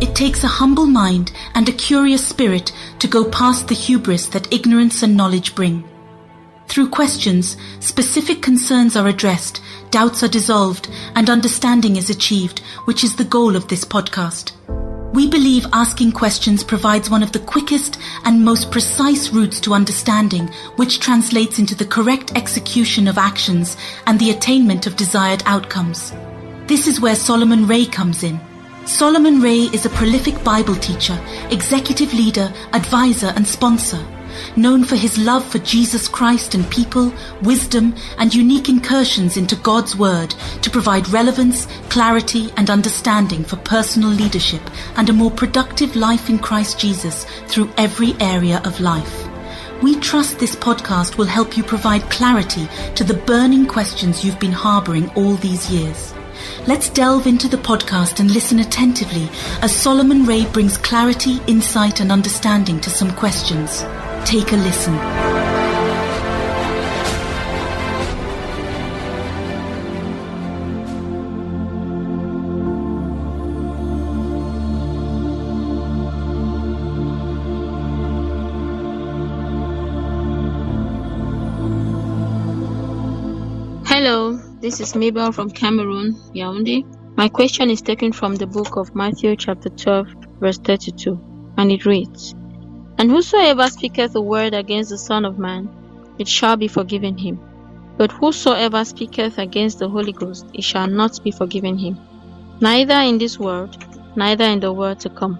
It takes a humble mind and a curious spirit to go past the hubris that ignorance and knowledge bring. Through questions, specific concerns are addressed, doubts are dissolved, and understanding is achieved, which is the goal of this podcast. We believe asking questions provides one of the quickest and most precise routes to understanding, which translates into the correct execution of actions and the attainment of desired outcomes. This is where Solomon Ray comes in. Solomon Ray is a prolific Bible teacher, executive leader, advisor, and sponsor. Known for his love for Jesus Christ and people, wisdom, and unique incursions into God's Word to provide relevance, clarity, and understanding for personal leadership and a more productive life in Christ Jesus through every area of life. We trust this podcast will help you provide clarity to the burning questions you've been harboring all these years. Let's delve into the podcast and listen attentively as Solomon Ray brings clarity, insight, and understanding to some questions. Take a listen. Hello, this is Mabel from Cameroon, Yaoundé. My question is taken from the book of Matthew, chapter 12, verse 32, and it reads And whosoever speaketh a word against the Son of Man, it shall be forgiven him. But whosoever speaketh against the Holy Ghost, it shall not be forgiven him, neither in this world, neither in the world to come.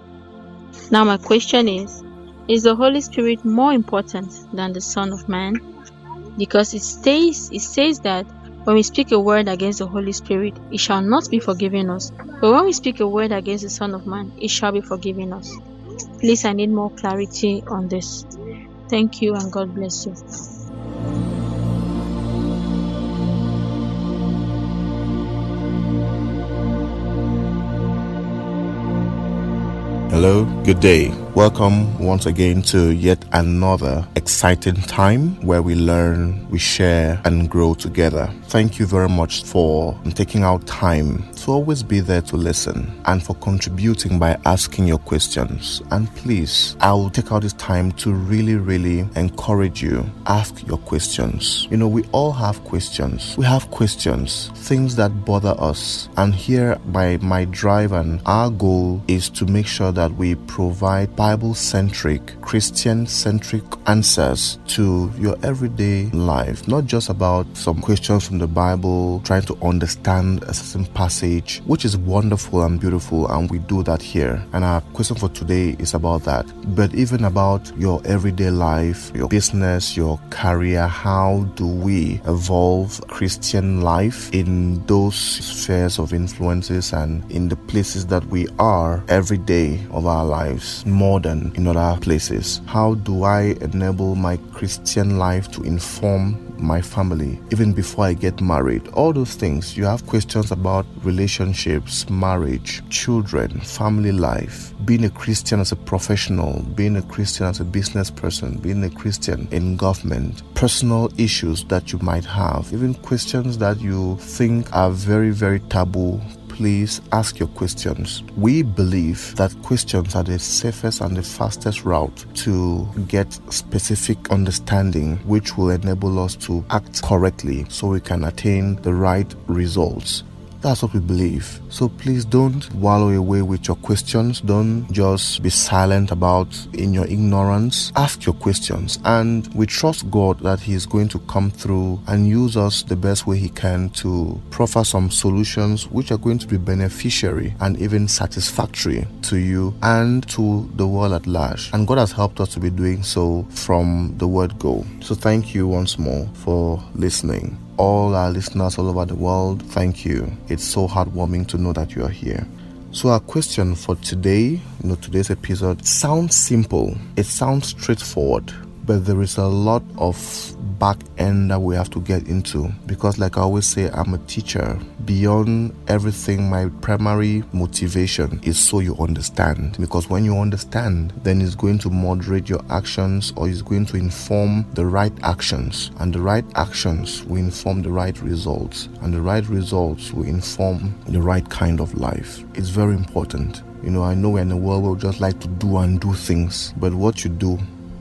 Now, my question is Is the Holy Spirit more important than the Son of Man? Because it it says that when we speak a word against the Holy Spirit, it shall not be forgiven us. But when we speak a word against the Son of Man, it shall be forgiven us. Please, I need more clarity on this. Thank you and God bless you. Hello, good day. Welcome once again to yet another exciting time where we learn, we share, and grow together. Thank you very much for taking out time to always be there to listen and for contributing by asking your questions. And please, I will take out this time to really, really encourage you. Ask your questions. You know, we all have questions. We have questions, things that bother us. And here, by my drive and our goal is to make sure that we provide Bible centric, Christian centric answers to your everyday life, not just about some questions from the Bible, trying to understand a certain passage, which is wonderful and beautiful, and we do that here. And our question for today is about that, but even about your everyday life, your business, your career. How do we evolve Christian life in those spheres of influences and in the places that we are every day of our lives? More than in other places? How do I enable my Christian life to inform my family even before I get married? All those things. You have questions about relationships, marriage, children, family life, being a Christian as a professional, being a Christian as a business person, being a Christian in government, personal issues that you might have, even questions that you think are very, very taboo please ask your questions. We believe that questions are the safest and the fastest route to get specific understanding, which will enable us to act correctly so we can attain the right results. That's what we believe. So please don't wallow away with your questions. Don't just be silent about in your ignorance. Ask your questions. And we trust God that He is going to come through and use us the best way He can to proffer some solutions which are going to be beneficiary and even satisfactory to you and to the world at large. And God has helped us to be doing so from the word go. So thank you once more for listening all our listeners all over the world, thank you. It's so heartwarming to know that you are here. So, our question for today, you know, today's episode sounds simple, it sounds straightforward, but there is a lot of back end that we have to get into. Because like i always say i'm a teacher. Beyond everything my primary motivation is so you understand. Because when you understand then it's going to moderate your actions or it's going to inform the right actions. And the right actions will inform the right results. And the right results will inform the right kind of life. It's very important. You know, I know we're in a world where we just like to do and do things, but what you do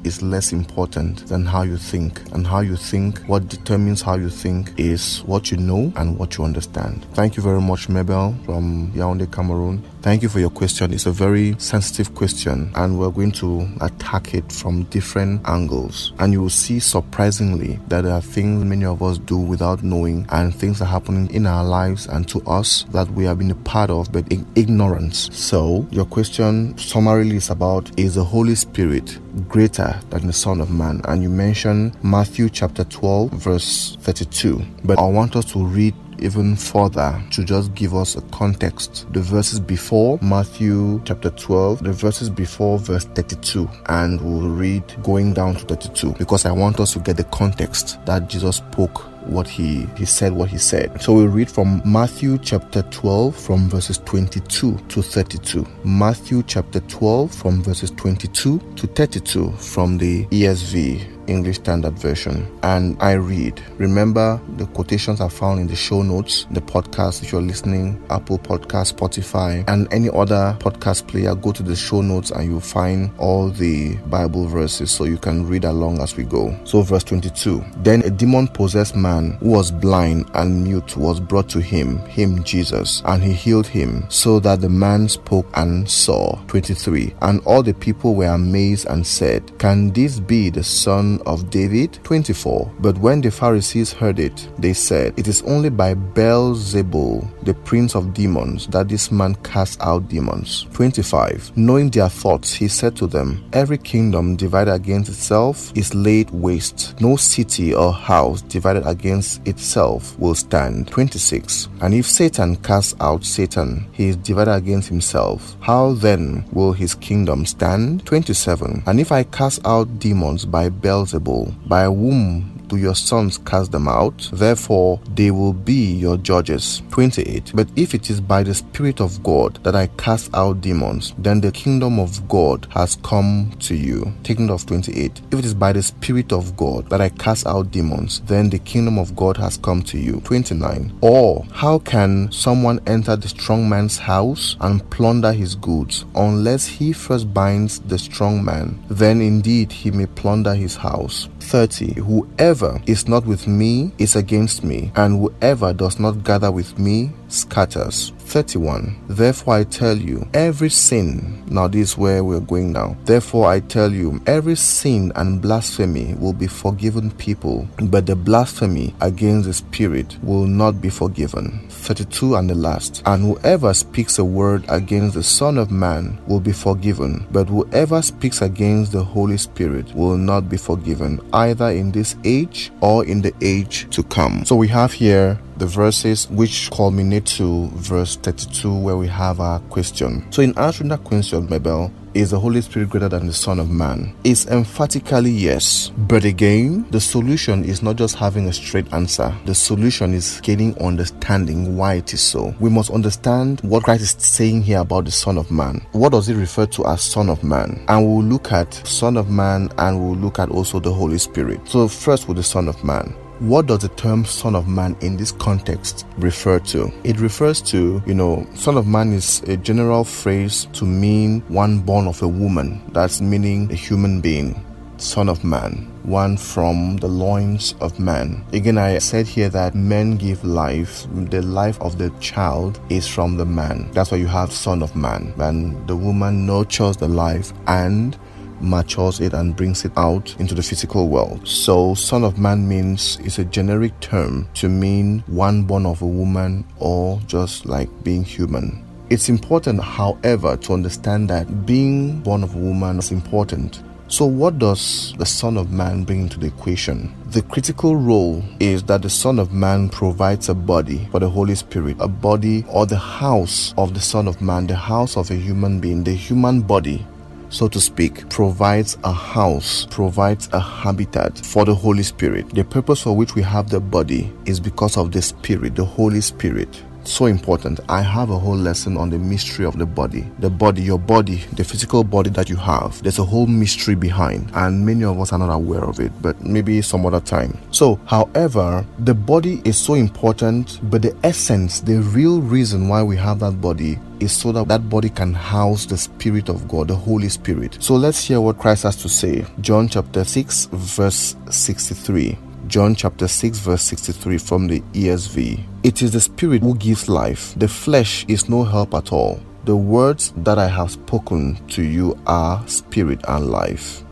is less important than how you think. And how you think, what determines how you think, is what you know and what you understand. Thank you very much, Mabel from Yaoundé, Cameroon. Thank you for your question. It's a very sensitive question, and we're going to attack it from different angles. And you will see, surprisingly, that there are things many of us do without knowing, and things are happening in our lives and to us that we have been a part of, but in ignorance. So, your question summarily is about is the Holy Spirit greater than the Son of Man? And you mentioned Matthew chapter 12, verse 32. But I want us to read even further to just give us a context. The verses before Matthew chapter 12, the verses before verse 32, and we'll read going down to 32 because I want us to get the context that Jesus spoke what he he said what he said. So we read from matthew chapter 12 from verses 22 to 32 matthew chapter 12 from verses 22 to 32 from the esv English Standard Version. And I read. Remember, the quotations are found in the show notes, the podcast. If you're listening, Apple Podcast, Spotify, and any other podcast player, go to the show notes and you'll find all the Bible verses so you can read along as we go. So, verse 22 Then a demon possessed man who was blind and mute was brought to him, him Jesus, and he healed him, so that the man spoke and saw. 23 And all the people were amazed and said, Can this be the son of David? 24. But when the Pharisees heard it, they said, It is only by Beelzebul, the prince of demons, that this man casts out demons. 25. Knowing their thoughts, he said to them, Every kingdom divided against itself is laid waste. No city or house divided against itself will stand. 26. And if Satan casts out Satan, he is divided against himself. How then will his kingdom stand? 27. And if I cast out demons by Beelzebul, by whom do your sons cast them out? Therefore, they will be your judges. 28. But if it is by the Spirit of God that I cast out demons, then the kingdom of God has come to you. Taking off 28. If it is by the Spirit of God that I cast out demons, then the kingdom of God has come to you. 29. Or how can someone enter the strong man's house and plunder his goods unless he first binds the strong man? Then indeed he may plunder his house. 30. Whoever is not with me is against me, and whoever does not gather with me scatters. 31. Therefore I tell you, every sin, now this is where we're going now. Therefore I tell you, every sin and blasphemy will be forgiven people, but the blasphemy against the Spirit will not be forgiven. 32 and the last. And whoever speaks a word against the Son of Man will be forgiven, but whoever speaks against the Holy Spirit will not be forgiven, either in this age or in the age to come. So we have here the verses which culminate to verse 32 where we have our question. So in answering that question, Mabel, is the Holy Spirit greater than the Son of Man? Is emphatically yes. But again, the solution is not just having a straight answer. The solution is gaining understanding why it is so. We must understand what Christ is saying here about the Son of Man. What does he refer to as Son of Man? And we'll look at Son of Man and we'll look at also the Holy Spirit. So first with the Son of Man. What does the term Son of Man in this context refer to? It refers to, you know, Son of Man is a general phrase to mean one born of a woman. That's meaning a human being. Son of Man, one from the loins of man. Again, I said here that men give life. The life of the child is from the man. That's why you have Son of Man. And the woman nurtures the life and matures it and brings it out into the physical world. So, Son of Man means it's a generic term to mean one born of a woman or just like being human. It's important, however, to understand that being born of a woman is important. So, what does the Son of Man bring into the equation? The critical role is that the Son of Man provides a body for the Holy Spirit, a body or the house of the Son of Man, the house of a human being, the human body so to speak, provides a house, provides a habitat for the Holy Spirit. The purpose for which we have the body is because of the Spirit, the Holy Spirit. So important. I have a whole lesson on the mystery of the body. The body, your body, the physical body that you have, there's a whole mystery behind, and many of us are not aware of it, but maybe some other time. So, however, the body is so important, but the essence, the real reason why we have that body is so that that body can house the Spirit of God, the Holy Spirit. So let's hear what Christ has to say. John chapter 6, verse 63. John chapter 6, verse 63 from the ESV. It is the Spirit who gives life, the flesh is no help at all. The words that I have spoken to you are spirit and life.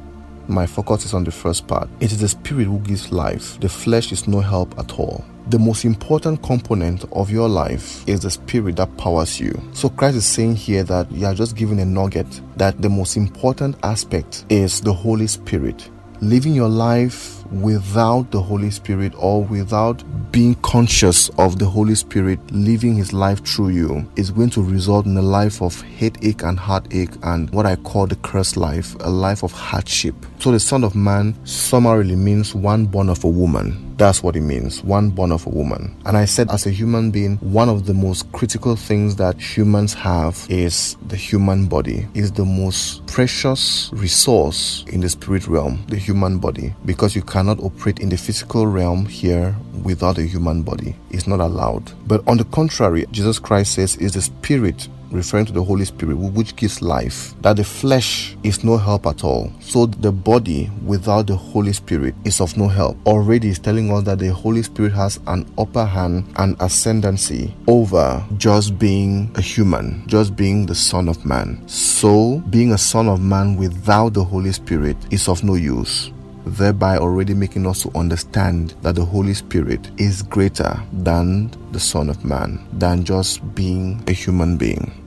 My focus is on the first part. It is the spirit who gives life, the flesh is no help at all. The most important component of your life is the spirit that powers you. So Christ is saying here that you are just giving a nugget that the most important aspect is the Holy Spirit living your life without the Holy Spirit or without being conscious of the Holy Spirit living his life through you is going to result in a life of headache and heartache and what I call the cursed life, a life of hardship. So the Son of Man summarily means one born of a woman. That's what it means, one born of a woman. And I said, as a human being, one of the most critical things that humans have is the human body, is the most precious resource in the spirit realm, the human body, because you cannot operate in the physical realm here without a human body. It's not allowed. But on the contrary, Jesus Christ says, is the spirit referring to the Holy Spirit, which gives life, that the flesh is no help at all. So the body without the Holy Spirit is of no help. Already is telling us that the Holy Spirit has an upper hand and ascendancy over just being a human, just being the Son of Man. So being a Son of Man without the Holy Spirit is of no use thereby already making us to understand that the Holy Spirit is greater than the Son of Man, than just being a human being.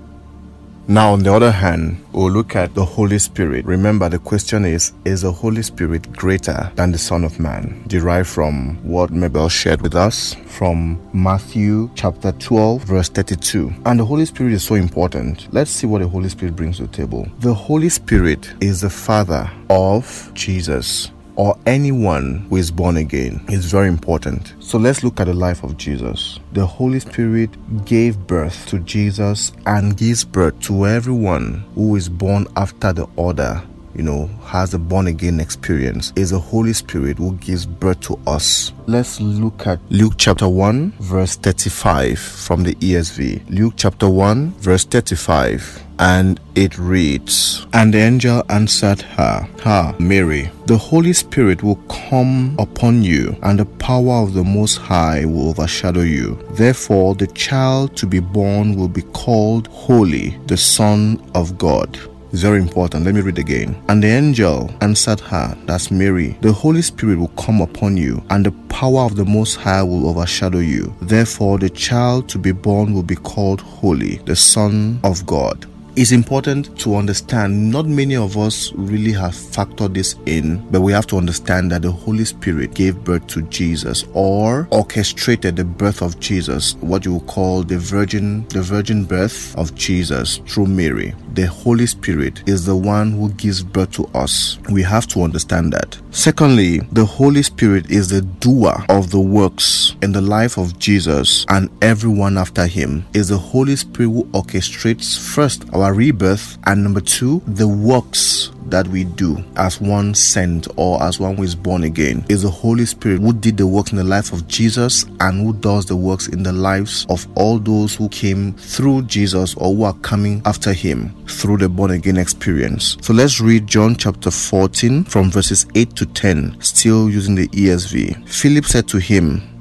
Now, on the other hand, we'll look at the Holy Spirit. Remember, the question is Is the Holy Spirit greater than the Son of Man? Derived from what Mabel shared with us from Matthew chapter 12, verse 32. And the Holy Spirit is so important. Let's see what the Holy Spirit brings to the table. The Holy Spirit is the Father of Jesus or anyone who is born again is very important. So let's look at the life of Jesus. The Holy Spirit gave birth to Jesus and gives birth to everyone who is born after the order you know, has a born again experience is the Holy Spirit who gives birth to us. Let's look at Luke chapter 1, verse 35 from the ESV. Luke chapter 1, verse 35 and it reads, And the angel answered her, Ha, Mary, the Holy Spirit will come upon you, and the power of the Most High will overshadow you. Therefore, the child to be born will be called Holy, the Son of God. It's very important. Let me read again. And the angel answered her, that's Mary, the Holy Spirit will come upon you, and the power of the Most High will overshadow you. Therefore, the child to be born will be called Holy, the Son of God. It's important to understand, not many of us really have factored this in, but we have to understand that the Holy Spirit gave birth to Jesus or orchestrated the birth of Jesus, what you would call the virgin, the virgin birth of Jesus through Mary. The Holy Spirit is the one who gives birth to us. We have to understand that. Secondly, the Holy Spirit is the doer of the works in the life of Jesus and everyone after him. Is the Holy Spirit who orchestrates first our rebirth, and number two, the works that we do as one sent or as one who is born again is the Holy Spirit who did the works in the life of Jesus and who does the works in the lives of all those who came through Jesus or who are coming after him through the born again experience. So let's read John chapter 14 from verses 8 to 10, still using the ESV. Philip said to him,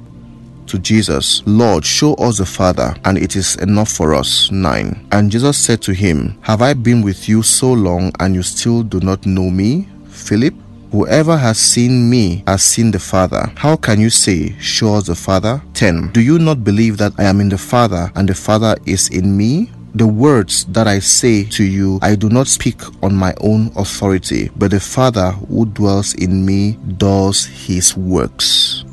to Jesus, Lord, show us the Father, and it is enough for us. 9. And Jesus said to him, Have I been with you so long, and you still do not know me? Philip, Whoever has seen me has seen the Father. How can you say, Show us the Father? 10. Do you not believe that I am in the Father and the Father is in me? The words that I say to you, I do not speak on my own authority, but the Father who dwells in me does his works.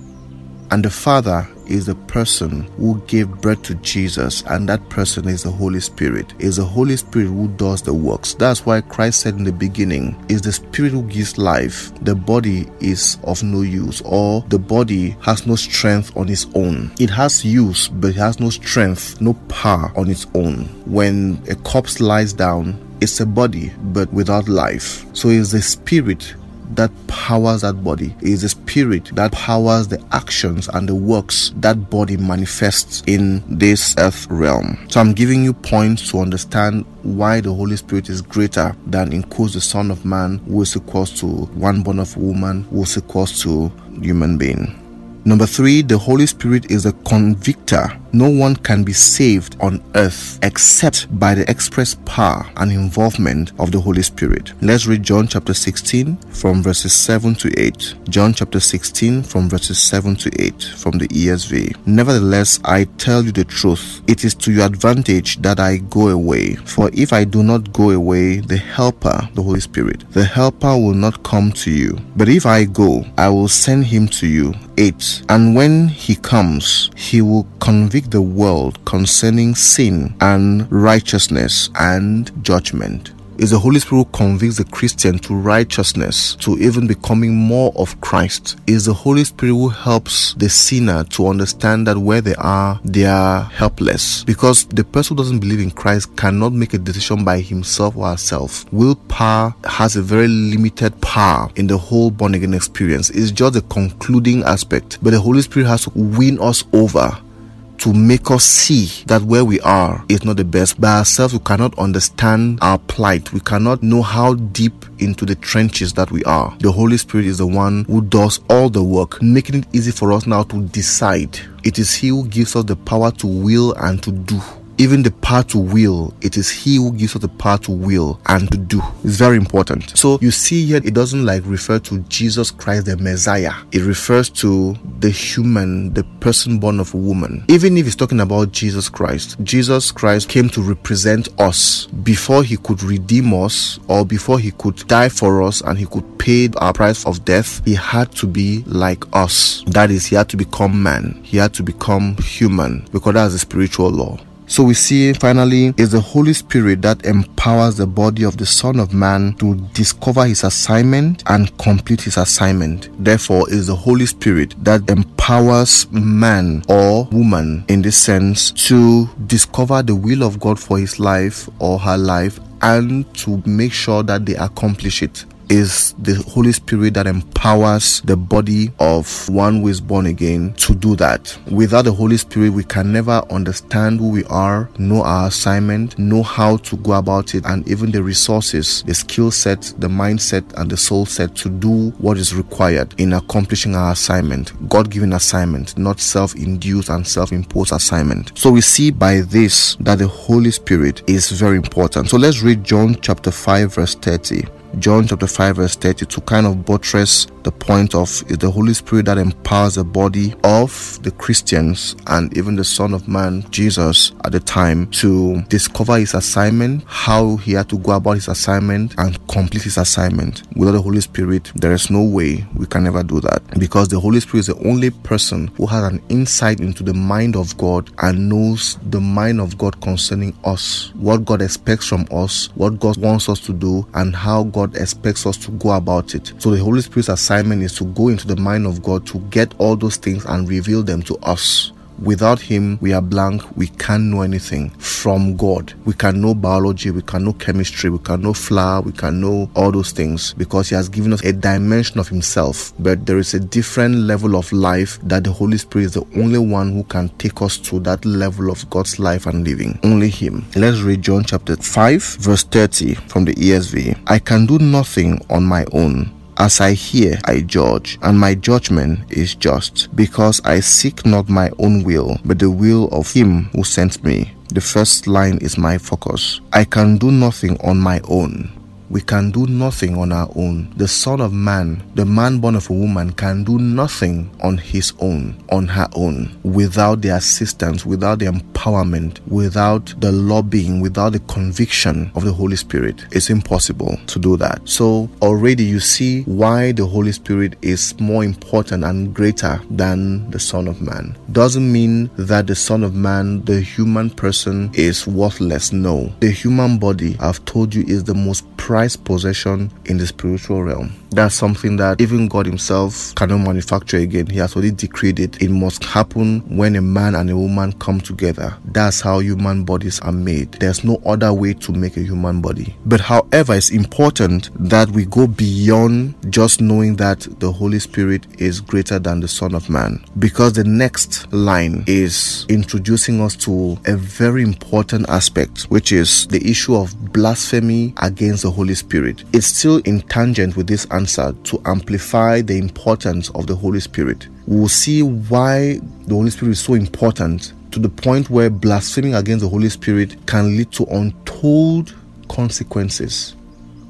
And the Father is the person who gave birth to Jesus, and that person is the Holy Spirit. Is the Holy Spirit who does the works. That's why Christ said in the beginning, is the Spirit who gives life. The body is of no use, or the body has no strength on its own. It has use, but it has no strength, no power on its own. When a corpse lies down, it's a body, but without life. So it's the spirit that powers that body. Is the spirit that powers the actions and the works that body manifests in this earth realm. So I'm giving you points to understand why the Holy Spirit is greater than in quotes the Son of Man, who is equals to one born of woman, who is equals to human being. Number three, the Holy Spirit is a convictor no one can be saved on earth except by the express power and involvement of the Holy Spirit. Let's read John chapter 16 from verses 7 to 8. John chapter 16 from verses 7 to 8 from the ESV. Nevertheless, I tell you the truth. It is to your advantage that I go away. For if I do not go away, the Helper, the Holy Spirit, the Helper will not come to you. But if I go, I will send him to you. 8. And when he comes, he will convict the world concerning sin and righteousness and judgment. Is the Holy Spirit who convicts the Christian to righteousness, to even becoming more of Christ? Is the Holy Spirit who helps the sinner to understand that where they are, they are helpless? Because the person who doesn't believe in Christ cannot make a decision by himself or herself. Willpower has a very limited power in the whole born again experience. It's just a concluding aspect, but the Holy Spirit has to win us over to make us see that where we are is not the best. By ourselves, we cannot understand our plight. We cannot know how deep into the trenches that we are. The Holy Spirit is the one who does all the work, making it easy for us now to decide. It is He who gives us the power to will and to do even the power to will, it is He who gives us the power to will and to do. It's very important. So you see here, it doesn't like refer to Jesus Christ, the Messiah. It refers to the human, the person born of a woman. Even if it's talking about Jesus Christ, Jesus Christ came to represent us before He could redeem us or before He could die for us and He could pay our price of death. He had to be like us. That is, He had to become man. He had to become human because that's a spiritual law. So we see finally is the Holy Spirit that empowers the body of the Son of Man to discover his assignment and complete his assignment. Therefore, is the Holy Spirit that empowers man or woman in this sense to discover the will of God for his life or her life and to make sure that they accomplish it is the Holy Spirit that empowers the body of one who is born again to do that. Without the Holy Spirit, we can never understand who we are, know our assignment, know how to go about it, and even the resources, the skill set, the mindset, and the soul set to do what is required in accomplishing our assignment. God given assignment, not self induced and self imposed assignment. So we see by this that the Holy Spirit is very important. So let's read John chapter 5, verse 30. John chapter 5 verse 30 to kind of buttress the point of is the Holy Spirit that empowers the body of the Christians and even the Son of Man, Jesus, at the time to discover his assignment, how he had to go about his assignment and complete his assignment. Without the Holy Spirit, there is no way we can ever do that because the Holy Spirit is the only person who has an insight into the mind of God and knows the mind of God concerning us, what God expects from us, what God wants us to do, and how God expects us to go about it. So the Holy Spirit's assignment assignment is to go into the mind of God to get all those things and reveal them to us. Without Him, we are blank. We can't know anything from God. We can know biology, we can know chemistry, we can know flower, we can know all those things because He has given us a dimension of Himself. But there is a different level of life that the Holy Spirit is the only one who can take us to that level of God's life and living. Only Him. Let's read John chapter 5, verse 30 from the ESV. I can do nothing on my own. As I hear, I judge, and my judgment is just, because I seek not my own will, but the will of him who sent me. The first line is my focus. I can do nothing on my own. We can do nothing on our own. The Son of Man, the man born of a woman, can do nothing on his own, on her own, without the assistance, without the empowerment, without the lobbying, without the conviction of the Holy Spirit. It's impossible to do that. So already you see why the Holy Spirit is more important and greater than the Son of Man. Doesn't mean that the Son of Man, the human person, is worthless. No. The human body, I've told you, is the most prized possession in the spiritual realm. That's something that even God Himself cannot manufacture again. He has already decreed it. It must happen when a man and a woman come together. That's how human bodies are made. There's no other way to make a human body. But however, it's important that we go beyond just knowing that the Holy Spirit is greater than the Son of Man. Because the next line is introducing us to a very important aspect, which is the issue of blasphemy against the Holy Spirit. It's still in tangent with this answer to amplify the importance of the Holy Spirit. We'll see why the Holy Spirit is so important to the point where blaspheming against the Holy Spirit can lead to untold consequences.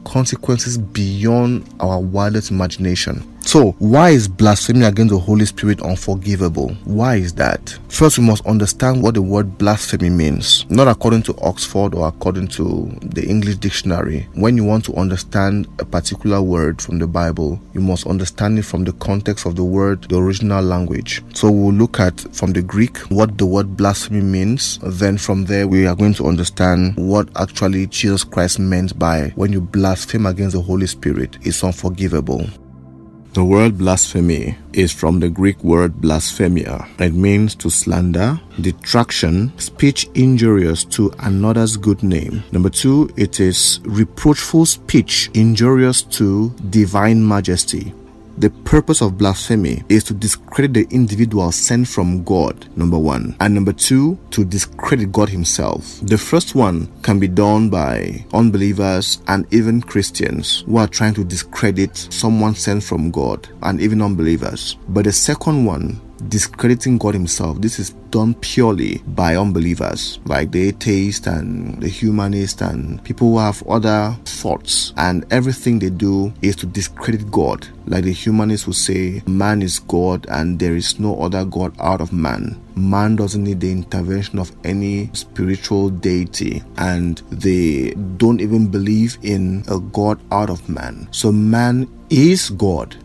Consequences beyond our wildest imagination. So, why is blasphemy against the Holy Spirit unforgivable? Why is that? First, we must understand what the word blasphemy means, not according to Oxford or according to the English dictionary. When you want to understand a particular word from the Bible, you must understand it from the context of the word, the original language. So, we'll look at from the Greek what the word blasphemy means. Then, from there, we are going to understand what actually Jesus Christ meant by when you blaspheme against the Holy Spirit, it's unforgivable. The word blasphemy is from the Greek word blasphemia. It means to slander, detraction, speech injurious to another's good name. Number two, it is reproachful speech injurious to divine majesty. The purpose of blasphemy is to discredit the individual sent from God, number one. And number two, to discredit God Himself. The first one can be done by unbelievers and even Christians who are trying to discredit someone sent from God and even unbelievers. But the second one discrediting God Himself. This is done purely by unbelievers, like the atheist and the humanist and people who have other thoughts, and everything they do is to discredit God. Like the humanists would say, man is God and there is no other God out of man. Man doesn't need the intervention of any spiritual deity, and they don't even believe in a God out of man. So, man is God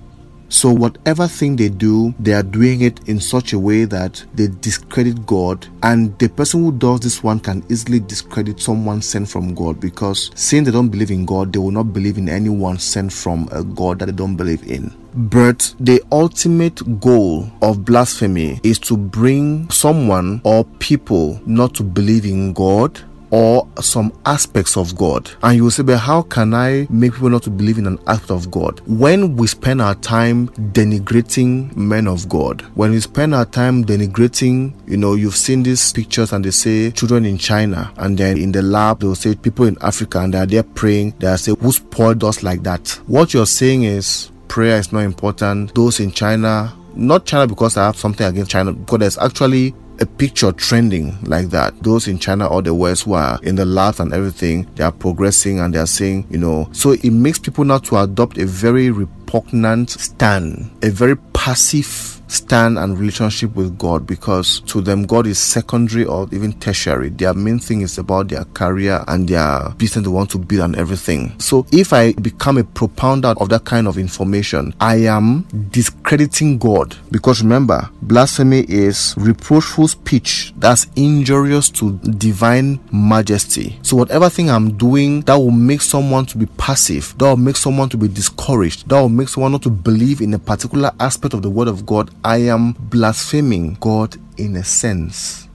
so, whatever thing they do, they are doing it in such a way that they discredit God. And the person who does this one can easily discredit someone sent from God because saying they don't believe in God, they will not believe in anyone sent from a God that they don't believe in. But the ultimate goal of blasphemy is to bring someone or people not to believe in God or some aspects of God. And you will say, but how can I make people not to believe in an aspect of God? When we spend our time denigrating men of God, when we spend our time denigrating, you know, you've seen these pictures and they say children in China, and then in the lab, they'll say people in Africa and they're there praying, they'll say, who spoiled us like that? What you're saying is, prayer is not important. Those in China, not China because I have something against China, because there's actually a picture trending like that. Those in China or the West who are in the labs and everything, they are progressing and they are saying, you know, so it makes people now to adopt a very repugnant stand, a very passive stand and relationship with God because to them God is secondary or even tertiary. Their main thing is about their career and their business they want to build and everything. So if I become a propounder of that kind of information, I am discrediting God because remember, blasphemy is reproachful speech that's injurious to divine majesty. So whatever thing I'm doing that will make someone to be passive, that will make someone to be discouraged, that will make someone not to believe in a particular aspect of the word of God I am blaspheming God in a sense.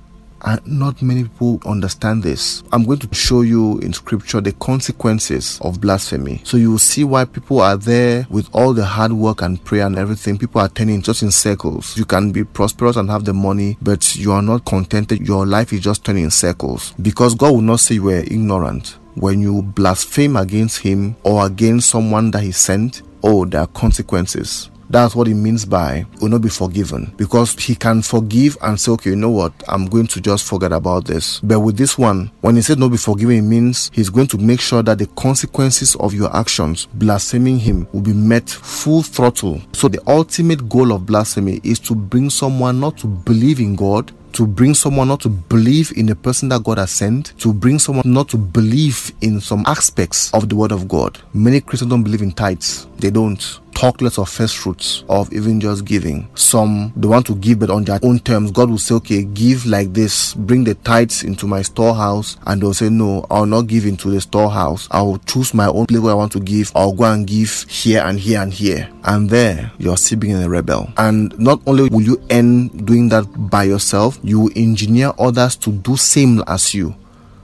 And not many people understand this. I'm going to show you in scripture the consequences of blasphemy. So you will see why people are there with all the hard work and prayer and everything. People are turning just in circles. You can be prosperous and have the money, but you are not contented. Your life is just turning in circles. Because God will not say you are ignorant. When you blaspheme against Him or against someone that He sent, oh, there are consequences That's what he means by will not be forgiven because he can forgive and say, okay, you know what, I'm going to just forget about this. But with this one, when he said not be forgiven, it means he's going to make sure that the consequences of your actions, blaspheming him, will be met full throttle. So the ultimate goal of blasphemy is to bring someone not to believe in God, to bring someone not to believe in the person that God has sent, to bring someone not to believe in some aspects of the Word of God. Many Christians don't believe in tithes, they don't talk less of first fruits, of even just giving. Some they want to give, but on their own terms. God will say, okay, give like this, bring the tithes into my storehouse, and they'll say, no, I'll not give into the storehouse. I'll choose my own place where I want to give. I'll go and give here and here and here. And there, you're still being a rebel. And not only will you end doing that by yourself, you will engineer others to do same as you.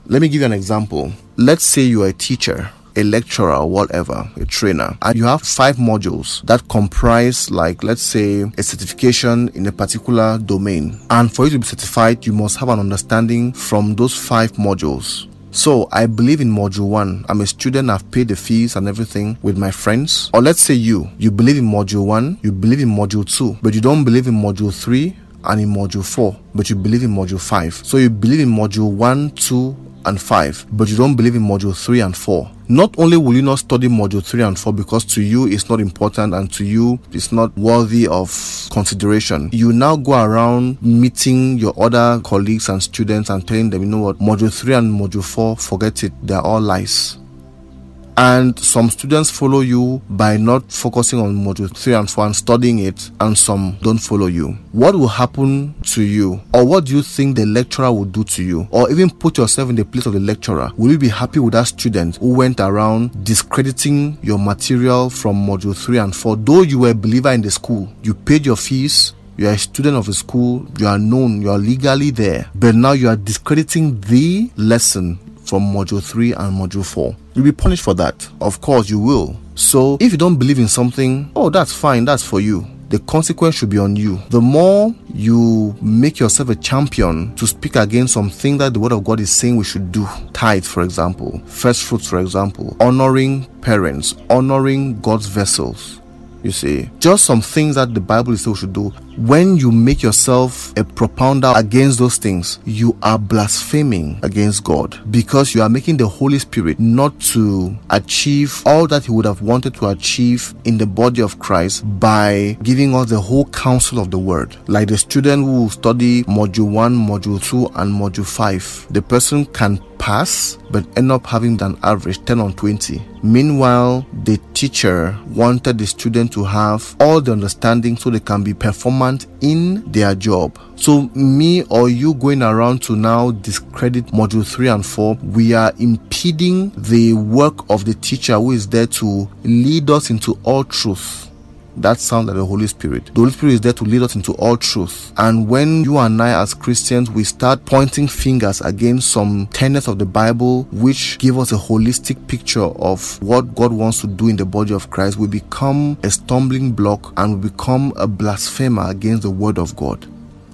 Let me give you an example. Let's say you are a teacher a lecturer or whatever, a trainer, and you have five modules that comprise, like, let's say, a certification in a particular domain. And for you to be certified, you must have an understanding from those five modules. So I believe in module one. I'm a student, I've paid the fees and everything with my friends. Or let's say you, you believe in module one, you believe in module two, but you don't believe in module three and in module four, but you believe in module five. So you believe in module one, two, and 5, but you don't believe in module 3 and 4. Not only will you not study module 3 and 4 because to you it's not important and to you it's not worthy of consideration, you now go around meeting your other colleagues and students and telling them, you know what, module 3 and module 4, forget it, they're all lies and some students follow you by not focusing on module 3 and 4 and studying it and some don't follow you. What will happen to you? Or what do you think the lecturer will do to you? Or even put yourself in the place of the lecturer? Will you be happy with that student who went around discrediting your material from module 3 and 4 though you were a believer in the school you paid your fees you are a student of a school, you are known, you are legally there, but now you are discrediting the lesson from module 3 and module 4. You'll be punished for that. Of course, you will. So, if you don't believe in something, oh, that's fine, that's for you. The consequence should be on you. The more you make yourself a champion to speak against something that the Word of God is saying we should do, tithe, for example, first fruits, for example, honoring parents, honoring God's vessels, you see, just some things that the Bible is saying we should do. When you make yourself a propounder against those things, you are blaspheming against God because you are making the Holy Spirit not to achieve all that He would have wanted to achieve in the body of Christ by giving us the whole counsel of the Word. Like the student who study module 1, module 2, and module 5, the person can pass but end up having an average 10 on 20. Meanwhile, the teacher wanted the student to have all the understanding so they can be performant in their job. So, me or you going around to now discredit module 3 and 4, we are impeding the work of the teacher who is there to lead us into all truth. That sound like the Holy Spirit. The Holy Spirit is there to lead us into all truth. And when you and I, as Christians, we start pointing fingers against some tenets of the Bible which give us a holistic picture of what God wants to do in the body of Christ, we become a stumbling block and we become a blasphemer against the Word of God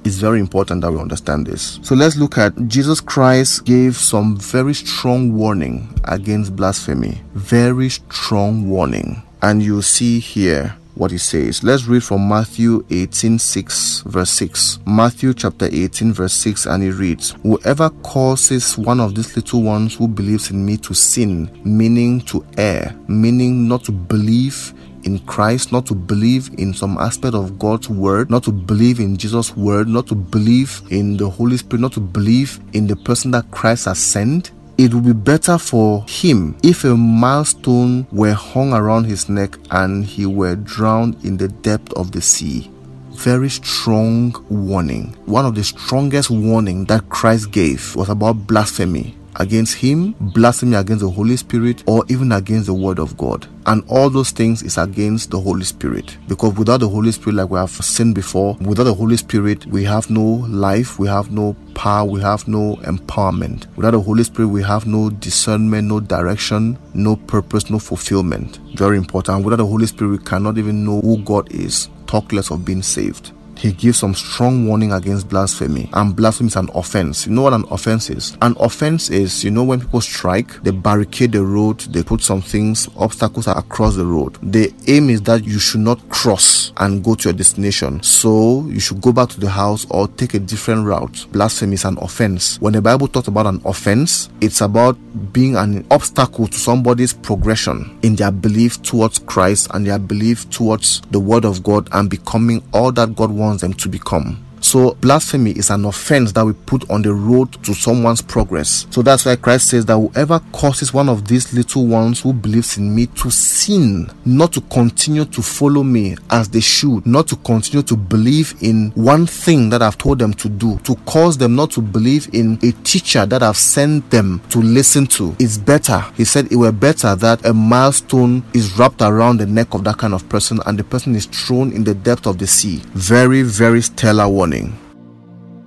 it's very important that we understand this. So let's look at Jesus Christ gave some very strong warning against blasphemy. Very strong warning. And you see here what he says. Let's read from Matthew 18 6, verse 6. Matthew chapter 18, verse 6, and it reads, Whoever causes one of these little ones who believes in me to sin, meaning to err, meaning not to believe in Christ, not to believe in some aspect of God's word, not to believe in Jesus' word, not to believe in the Holy Spirit, not to believe in the person that Christ has sent, it would be better for him if a milestone were hung around his neck and he were drowned in the depth of the sea. Very strong warning. One of the strongest warning that Christ gave was about blasphemy against him, blasphemy against the Holy Spirit, or even against the Word of God. And all those things is against the Holy Spirit. Because without the Holy Spirit, like we have seen before, without the Holy Spirit, we have no life, we have no power, we have no empowerment. Without the Holy Spirit, we have no discernment, no direction, no purpose, no fulfillment. Very important. Without the Holy Spirit, we cannot even know who God is, talk less of being saved. He gives some strong warning against blasphemy. And blasphemy is an offense. You know what an offense is? An offense is, you know, when people strike, they barricade the road, they put some things, obstacles across the road. The aim is that you should not cross and go to your destination. So you should go back to the house or take a different route. Blasphemy is an offense. When the Bible talks about an offense, it's about being an obstacle to somebody's progression in their belief towards Christ and their belief towards the Word of God and becoming all that God wants them to become. So blasphemy is an offense that we put on the road to someone's progress. So that's why Christ says that whoever causes one of these little ones who believes in me to sin, not to continue to follow me as they should, not to continue to believe in one thing that I've told them to do, to cause them not to believe in a teacher that I've sent them to listen to, it's better. He said it were better that a milestone is wrapped around the neck of that kind of person and the person is thrown in the depth of the sea. Very, very stellar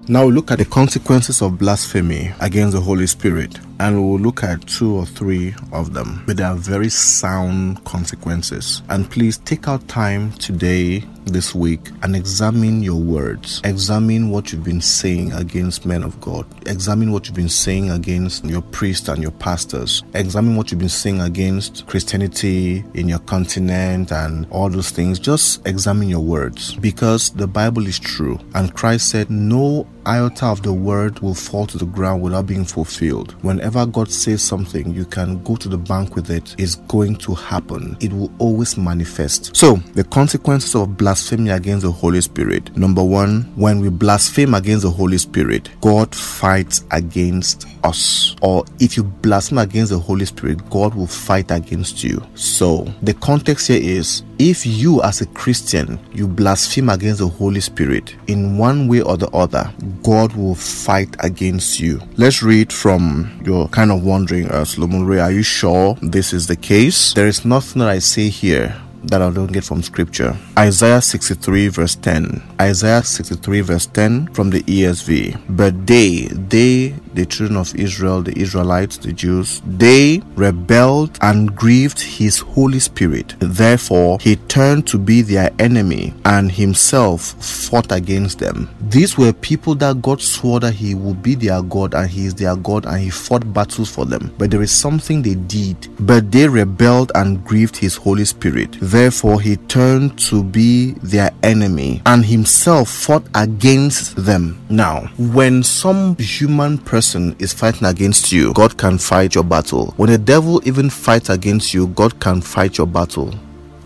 Now look at the consequences of blasphemy against the Holy Spirit, and we will look at two or three of them, but they are very sound consequences. And please take out time today this week and examine your words. Examine what you've been saying against men of God. Examine what you've been saying against your priests and your pastors. Examine what you've been saying against Christianity in your continent and all those things. Just examine your words because the Bible is true. And Christ said, No iota of the word will fall to the ground without being fulfilled. Whenever God says something, you can go to the bank with it. It's going to happen. It will always manifest. So, the consequences of blasphemy against the Holy Spirit. Number one, when we blaspheme against the Holy Spirit, God fights against us. Or if you blaspheme against the Holy Spirit, God will fight against you. So the context here is if you as a Christian you blaspheme against the Holy Spirit in one way or the other, God will fight against you. Let's read from your kind of wondering, uh, Solomon Ray, are you sure this is the case? There is nothing that I say here that I don't get from scripture. Isaiah 63 verse 10. Isaiah 63 verse 10 from the ESV. But they, they, the children of Israel, the Israelites, the Jews, they rebelled and grieved his Holy Spirit. Therefore, he turned to be their enemy and himself fought against them. These were people that God swore that he would be their God and he is their God and he fought battles for them. But there is something they did. But they rebelled and grieved his Holy Spirit. Therefore, he turned to be their enemy and himself fought against them. Now, when some human person is fighting against you, God can fight your battle. When the devil even fights against you, God can fight your battle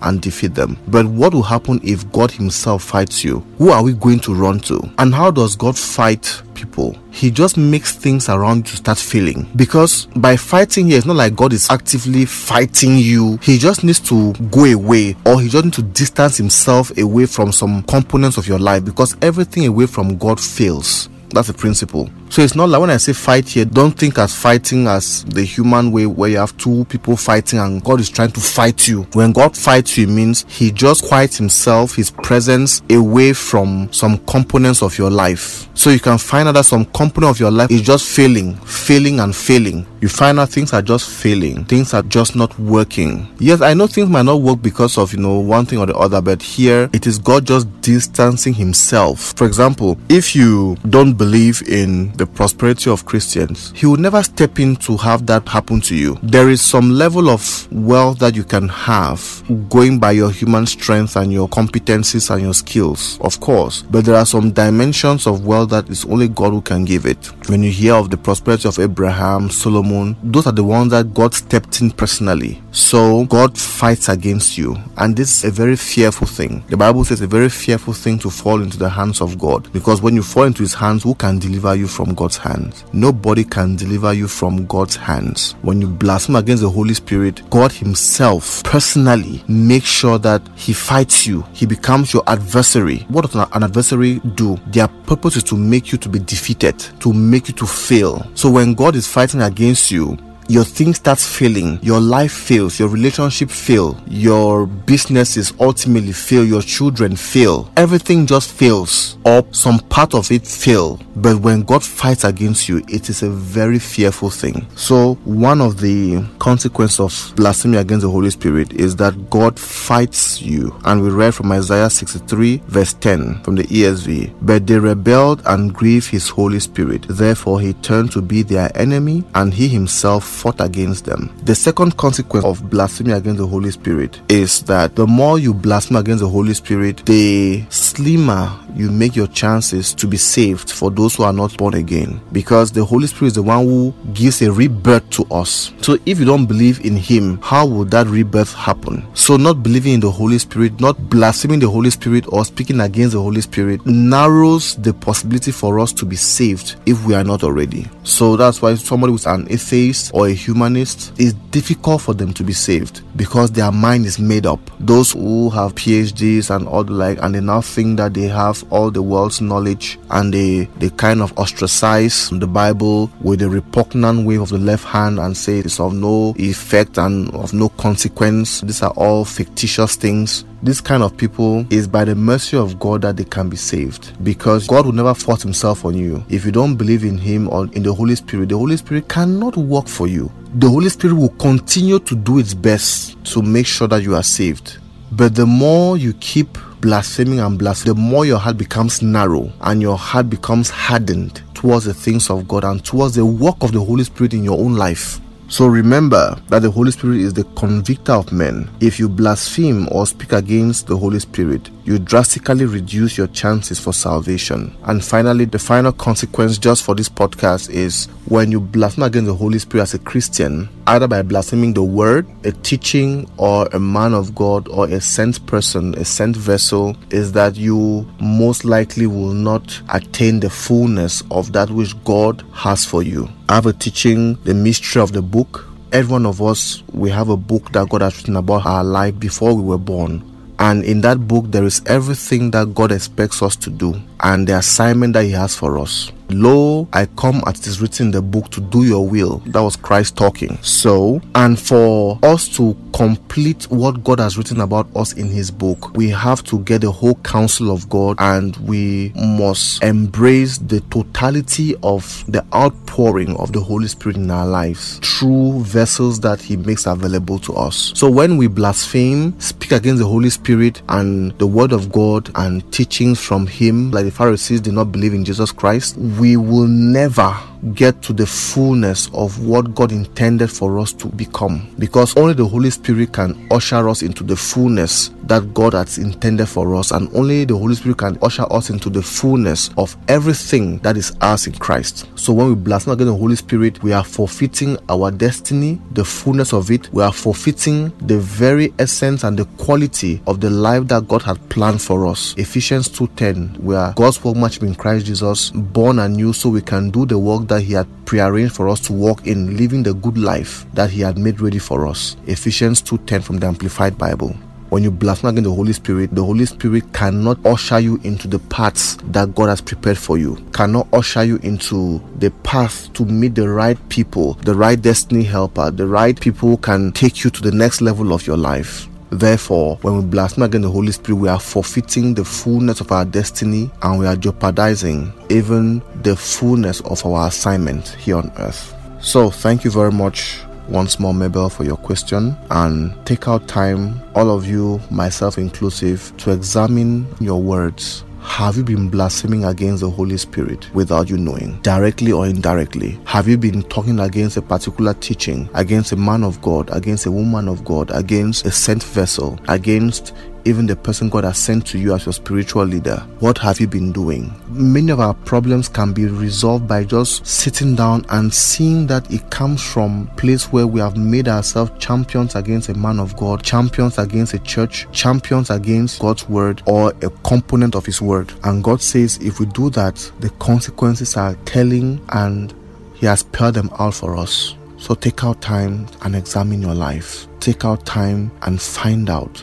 and defeat them. But what will happen if God Himself fights you? Who are we going to run to? And how does God fight people? He just makes things around you start feeling. Because by fighting here, it's not like God is actively fighting you. He just needs to go away or He just needs to distance Himself away from some components of your life because everything away from God fails. That's a principle. So it's not like when I say fight here, don't think as fighting as the human way where you have two people fighting and God is trying to fight you. When God fights you, it means He just quiets Himself, His presence away from some components of your life. So you can find out that some component of your life is just failing, failing, and failing. You find out things are just failing, things are just not working. Yes, I know things might not work because of you know one thing or the other, but here it is God just distancing Himself. For example, if you don't believe in the prosperity of Christians, He will never step in to have that happen to you. There is some level of wealth that you can have going by your human strength and your competencies and your skills, of course, but there are some dimensions of wealth that is only God who can give it. When you hear of the prosperity of Abraham, Solomon, those are the ones that God stepped in personally. So God fights against you, and this is a very fearful thing. The Bible says a very fearful thing to fall into the hands of God because when you fall into His hands, who can deliver you from God's hands? Nobody can deliver you from God's hands. When you blaspheme against the Holy Spirit, God Himself personally makes sure that He fights you, He becomes your adversary. What does an adversary do? Their purpose is to make you to be defeated, to make you to fail. So when God is fighting against you, your thing starts failing, your life fails, your relationship fail, your businesses ultimately fail, your children fail, everything just fails, or some part of it fail. But when God fights against you, it is a very fearful thing. So one of the consequences of blasphemy against the Holy Spirit is that God fights you. And we read from Isaiah 63 verse 10 from the ESV. But they rebelled and grieved his Holy Spirit. Therefore he turned to be their enemy and he himself fought against them. The second consequence of blasphemy against the Holy Spirit is that the more you blaspheme against the Holy Spirit, the slimmer you make your chances to be saved for those who are not born again. Because the Holy Spirit is the one who gives a rebirth to us. So if you don't believe in Him, how would that rebirth happen? So not believing in the Holy Spirit, not blaspheming the Holy Spirit or speaking against the Holy Spirit narrows the possibility for us to be saved if we are not already. So that's why somebody who's an atheist or a humanist, it's difficult for them to be saved because their mind is made up. Those who have PhDs and all the like, and they now think that they have all the world's knowledge and they, they kind of ostracize the Bible with a repugnant wave of the left hand and say it's of no effect and of no consequence. These are all fictitious things this kind of people is by the mercy of God that they can be saved because God will never force himself on you. If you don't believe in him or in the Holy Spirit, the Holy Spirit cannot work for you. The Holy Spirit will continue to do its best to make sure that you are saved. But the more you keep blaspheming and blaspheming, the more your heart becomes narrow and your heart becomes hardened towards the things of God and towards the work of the Holy Spirit in your own life. So remember that the Holy Spirit is the convictor of men. If you blaspheme or speak against the Holy Spirit, you drastically reduce your chances for salvation. And finally, the final consequence just for this podcast is when you blaspheme against the Holy Spirit as a Christian, either by blaspheming the word, a teaching, or a man of God, or a sent person, a sent vessel, is that you most likely will not attain the fullness of that which God has for you. I have a teaching, the mystery of the book. Every one of us, we have a book that God has written about our life before we were born. And in that book, there is everything that God expects us to do and the assignment that He has for us. Lo, I come as it is written in the book to do your will. That was Christ talking. So, and for us to complete what God has written about us in His book, we have to get the whole counsel of God and we must embrace the totality of the outpouring of the Holy Spirit in our lives through vessels that He makes available to us. So, when we blaspheme, speak against the Holy Spirit and the Word of God and teachings from Him, like the Pharisees did not believe in Jesus Christ, we will never get to the fullness of what God intended for us to become because only the Holy Spirit can usher us into the fullness that God has intended for us, and only the Holy Spirit can usher us into the fullness of everything that is ours in Christ. So when we blaspheme against the Holy Spirit, we are forfeiting our destiny, the fullness of it, we are forfeiting the very essence and the quality of the life that God had planned for us. Ephesians 2:10, we are God's workmanship in Christ Jesus, born anew so we can do the work that He had prearranged for us to walk in, living the good life that He had made ready for us. Ephesians 2:10 from the Amplified Bible. When you blaspheme against the Holy Spirit, the Holy Spirit cannot usher you into the paths that God has prepared for you, cannot usher you into the path to meet the right people, the right destiny helper, the right people can take you to the next level of your life. Therefore, when we blaspheme against the Holy Spirit, we are forfeiting the fullness of our destiny and we are jeopardizing even the fullness of our assignment here on earth. So, thank you very much once more, Marbel, for your question and take out time, all of you, myself inclusive, to examine your words. Have you been blaspheming against the Holy Spirit without you knowing, directly or indirectly? Have you been talking against a particular teaching, against a man of God, against a woman of God, against a sent vessel, against even the person God has sent to you as your spiritual leader. What have you been doing? Many of our problems can be resolved by just sitting down and seeing that it comes from place where we have made ourselves champions against a man of God, champions against a church, champions against God's word or a component of his word. And God says if we do that, the consequences are telling and he has spelled them out for us. So take out time and examine your life. Take out time and find out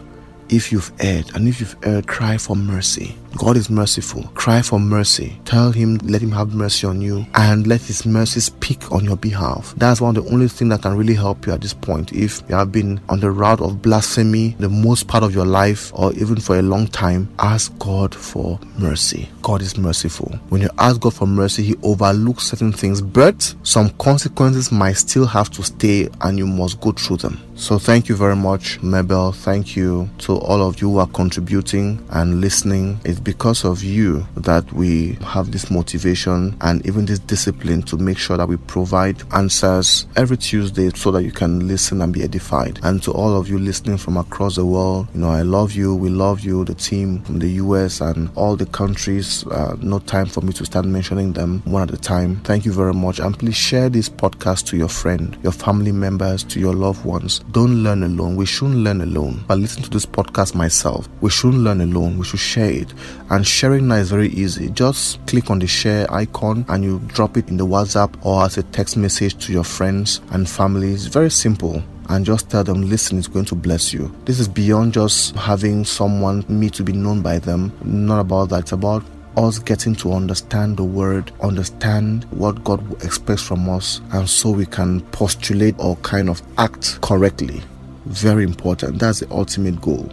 if you've erred, and if you've erred, cry for mercy. God is merciful. Cry for mercy. Tell Him, let Him have mercy on you, and let His mercy speak on your behalf. That's one of the only things that can really help you at this point. If you have been on the route of blasphemy the most part of your life, or even for a long time, ask God for mercy. God is merciful. When you ask God for mercy, He overlooks certain things, but some consequences might still have to stay, and you must go through them. So thank you very much, Marbel. Thank you to all of you who are contributing and listening. It's because of you that we have this motivation and even this discipline to make sure that we provide answers every Tuesday so that you can listen and be edified. And to all of you listening from across the world, you know, I love you. We love you, the team from the US and all the countries. Uh, no time for me to start mentioning them one at a time. Thank you very much. And please share this podcast to your friend, your family members, to your loved ones don't learn alone. We shouldn't learn alone. I listen to this podcast myself. We shouldn't learn alone. We should share it. And sharing now is very easy. Just click on the share icon and you drop it in the WhatsApp or as a text message to your friends and family. It's very simple and just tell them, listen, it's going to bless you. This is beyond just having someone, me to be known by them. Not about that. It's about us getting to understand the word, understand what God expects from us, and so we can postulate or kind of act correctly. Very important. That's the ultimate goal.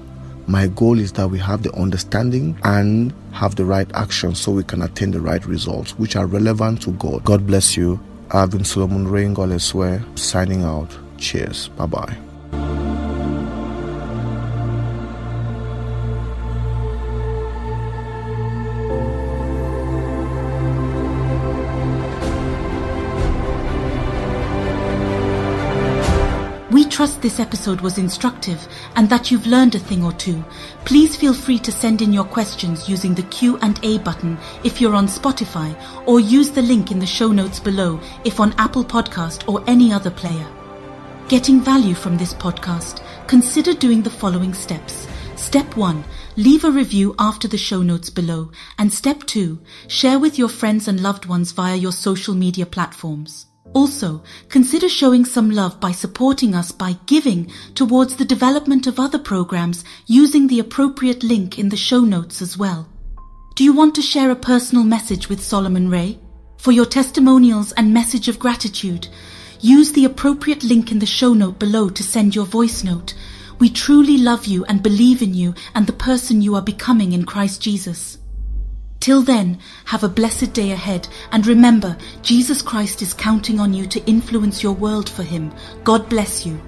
My goal is that we have the understanding and have the right action so we can attain the right results, which are relevant to God. God bless you. I've been Solomon Rain Goleswe, signing out. Cheers. Bye bye. Trust this episode was instructive and that you've learned a thing or two. Please feel free to send in your questions using the Q&A button if you're on Spotify or use the link in the show notes below if on Apple Podcast or any other player. Getting value from this podcast, consider doing the following steps. Step 1. Leave a review after the show notes below. And step 2. Share with your friends and loved ones via your social media platforms. Also, consider showing some love by supporting us by giving towards the development of other programs using the appropriate link in the show notes as well. Do you want to share a personal message with Solomon Ray? For your testimonials and message of gratitude, use the appropriate link in the show note below to send your voice note. We truly love you and believe in you and the person you are becoming in Christ Jesus. Till then, have a blessed day ahead and remember, Jesus Christ is counting on you to influence your world for Him. God bless you.